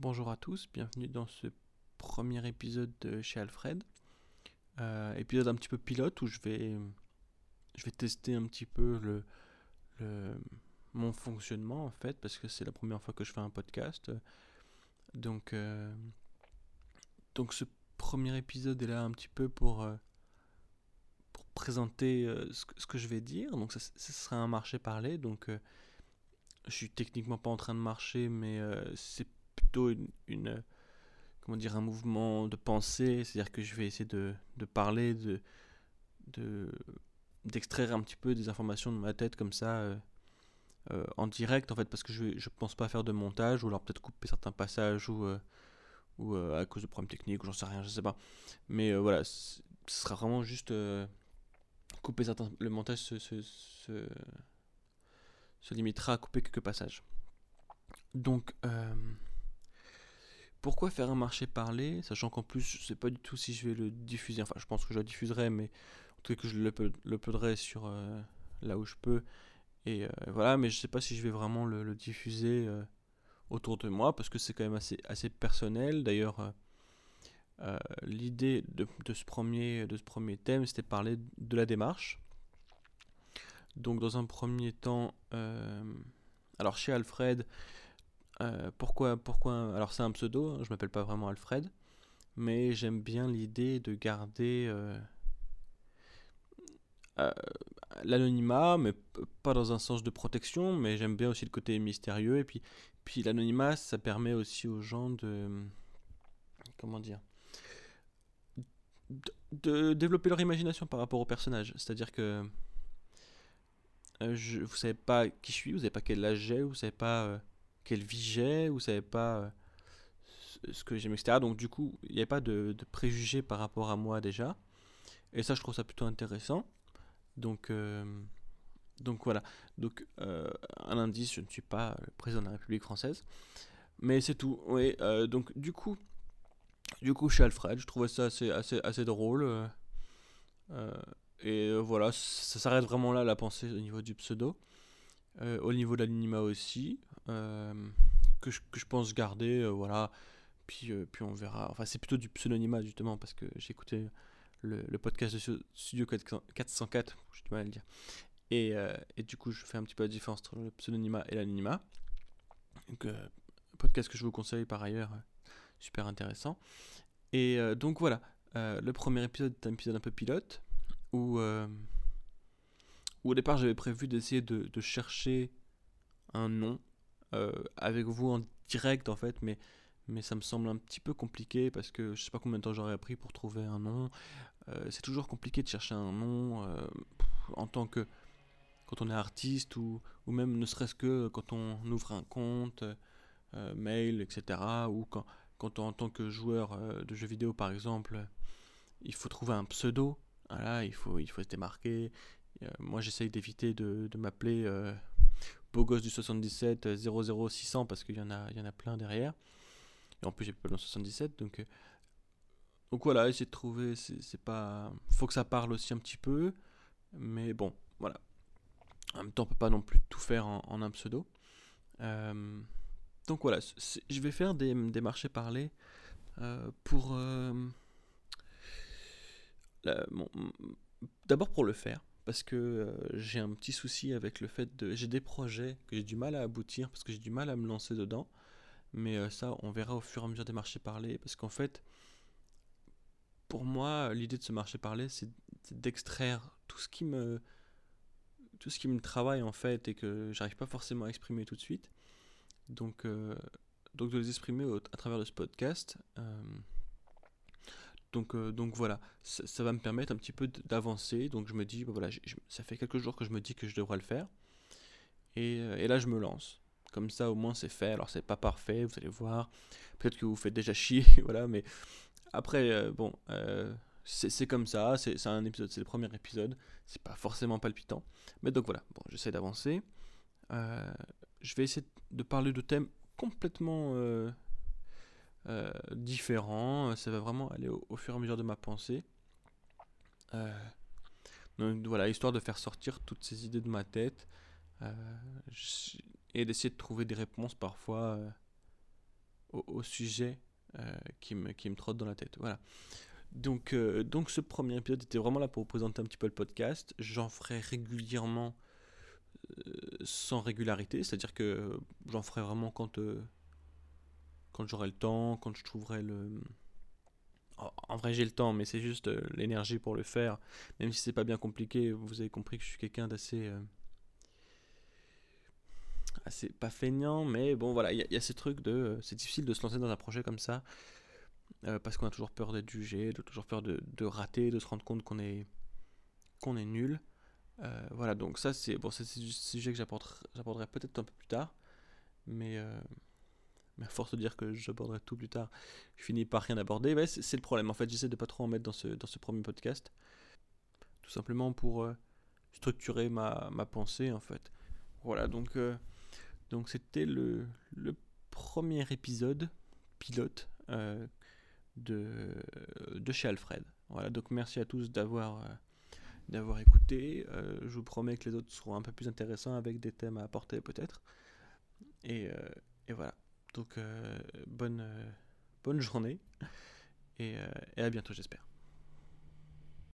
Bonjour à tous, bienvenue dans ce premier épisode de chez Alfred. Euh, épisode un petit peu pilote où je vais, tester un petit peu le, mon fonctionnement en fait, parce que c'est la première fois que je fais un podcast. Donc, euh, ce premier épisode est là un petit peu pour, euh, présenter ce, ce, que je vais dire. Donc ça sera un marché parlé. Donc je suis techniquement pas en train de marcher, mais c'est une, comment dire un mouvement de pensée c'est à dire que je vais essayer de, de parler de d'extraire un petit peu des informations de ma tête comme ça euh, euh, en direct en fait parce que je je pense pas faire de montage ou alors peut-être couper certains passages ou euh, ou à cause de problèmes techniques ou j'en sais rien je sais pas. Mais voilà ce sera vraiment juste couper certains le montage se, se, se, se, limitera à couper quelques passages. Donc pourquoi faire un marché parlé, sachant qu'en plus je sais pas du tout si je vais le diffuser, enfin je pense que je le diffuserai, mais en tout cas que je le l'uploaderai sur euh, là où je peux, et euh, voilà, mais je sais pas si je vais vraiment le, diffuser euh, autour de moi, parce que c'est quand même assez, personnel, d'ailleurs l'idée de, de, ce premier, de ce premier thème c'était parler de la démarche, donc dans un premier temps, alors chez Alfred, euh, pourquoi, pourquoi Alors c'est un pseudo, hein, je m'appelle pas vraiment Alfred, mais j'aime bien l'idée de garder euh, euh, l'anonymat, mais pas dans un sens de protection, mais j'aime bien aussi le côté mystérieux. Et puis, puis l'anonymat, ça permet aussi aux gens de... Comment dire de, développer leur imagination par rapport au personnage. C'est-à-dire que je, vous savez pas qui je suis, vous savez pas quel âge j'ai, vous savez pas quelle vie j'ai, vous savez pas euh, ce que j'aime, etc. Donc du coup, il n'y a pas de, préjugés par rapport à moi déjà. Et ça, je trouve ça plutôt intéressant. Donc, euh, donc voilà. Donc euh, un indice, je ne suis pas le président de la République française. Mais c'est tout. Oui, donc du coup, du coup, chez Alfred, je trouvais ça assez, assez, assez drôle. et voilà, ça s'arrête vraiment là la pensée au niveau du pseudo. au niveau de l'anonymat aussi. Euh, que, je, que, je, pense garder, euh, voilà. Puis, euh, puis on verra. Enfin, c'est plutôt du pseudonymat justement parce que j'ai écouté le, le, podcast de Studio 404, j'ai du mal à le dire. Et, et, du coup, je fais un petit peu la différence entre le pseudonymat et l'anonymat. Donc, podcast que je vous conseille par ailleurs, super intéressant. Et donc voilà, le premier épisode est un épisode un peu pilote où, où au départ j'avais prévu d'essayer de, de, chercher un nom avec vous en direct en fait, mais, mais ça me semble un petit peu compliqué parce que je sais pas combien de temps j'aurais pris pour trouver un nom. Euh, c'est toujours compliqué de chercher un nom euh, en tant que quand on est artiste ou, ou même ne serait-ce que quand on ouvre un compte mail, etc. Ou quand, quand en tant que joueur de jeux vidéo par exemple, il faut trouver un pseudo. Il faut, il faut se démarquer. moi j'essaye d'éviter de m'appeler beau gosse du 77 00600 euh, parce qu'il y en a il y en a plein derrière. Et en plus j'ai pas le 77 donc euh, donc voilà essayer de trouver c'est pas faut que ça parle aussi un petit peu. Mais bon voilà. En même temps on peut pas non plus tout faire en, un pseudo. Euh, donc voilà je vais faire des, des marchés parlés pour d'abord pour le faire parce que euh, j'ai un petit souci avec le fait de... J'ai des projets que j'ai du mal à aboutir parce que j'ai du mal à me lancer dedans. Mais euh, ça, on verra au fur et à mesure des marchés parlés. Parce qu'en fait, pour moi, l'idée de ce marché parlé, c'est d'extraire tout ce qui me tout ce qui me travaille en fait et que j'arrive pas forcément à exprimer tout de suite. Donc, euh, donc de les exprimer à travers de ce podcast. Donc, euh, donc voilà, ça, va me permettre un petit peu d'avancer. Donc je me dis, bah voilà, ça fait quelques jours que je me dis que je devrais le faire. Et, euh, et là, je me lance. Comme ça, au moins, c'est fait. Alors, c'est pas parfait, vous allez voir. Peut-être que vous faites déjà chier, voilà. Mais après, euh, bon, c'est comme ça. C'est un épisode, c'est le premier épisode. C'est pas forcément palpitant. Mais donc voilà, bon, j'essaie d'avancer. je vais essayer de parler de thèmes complètement euh, différent. Ça va vraiment aller au, fur et à mesure de ma pensée. Euh, donc voilà, histoire de faire sortir toutes ces idées de ma tête euh, et d'essayer de trouver des réponses parfois au, sujet qui, me, qui me trotte dans la tête. Voilà. Donc, donc ce premier épisode était vraiment là pour vous présenter un petit peu le podcast. J'en ferai régulièrement sans régularité, c'est-à-dire que j'en ferai vraiment quand, quand j'aurai le temps, quand je trouverai le... En vrai j'ai le temps, mais c'est juste l'énergie pour le faire. Même si c'est pas bien compliqué, vous avez compris que je suis quelqu'un d'assez assez pas feignant, mais bon voilà, il y, a ces trucs de, c'est difficile de se lancer dans un projet comme ça euh, parce qu'on a toujours peur d'être jugé, de toujours peur de, de, rater, de se rendre compte qu'on est qu'on est nul. Euh, voilà, donc ça c'est bon, c'est du sujet que j'aborderai peut-être un peu plus tard, mais euh, mais à force de dire que j'aborderai tout plus tard, je finis par rien aborder. C'est le problème. En fait, j'essaie de pas trop en mettre dans ce dans ce premier podcast, tout simplement pour structurer ma, ma pensée en fait. Voilà, donc donc c'était le, le, premier épisode pilote euh, de, de chez Alfred. Voilà, donc merci à tous d'avoir euh, d'avoir écouté. Euh, je vous promets que les autres seront un peu plus intéressants avec des thèmes à apporter peut-être. Et, et, voilà. Donc bonne, bonne journée et, et à bientôt j'espère.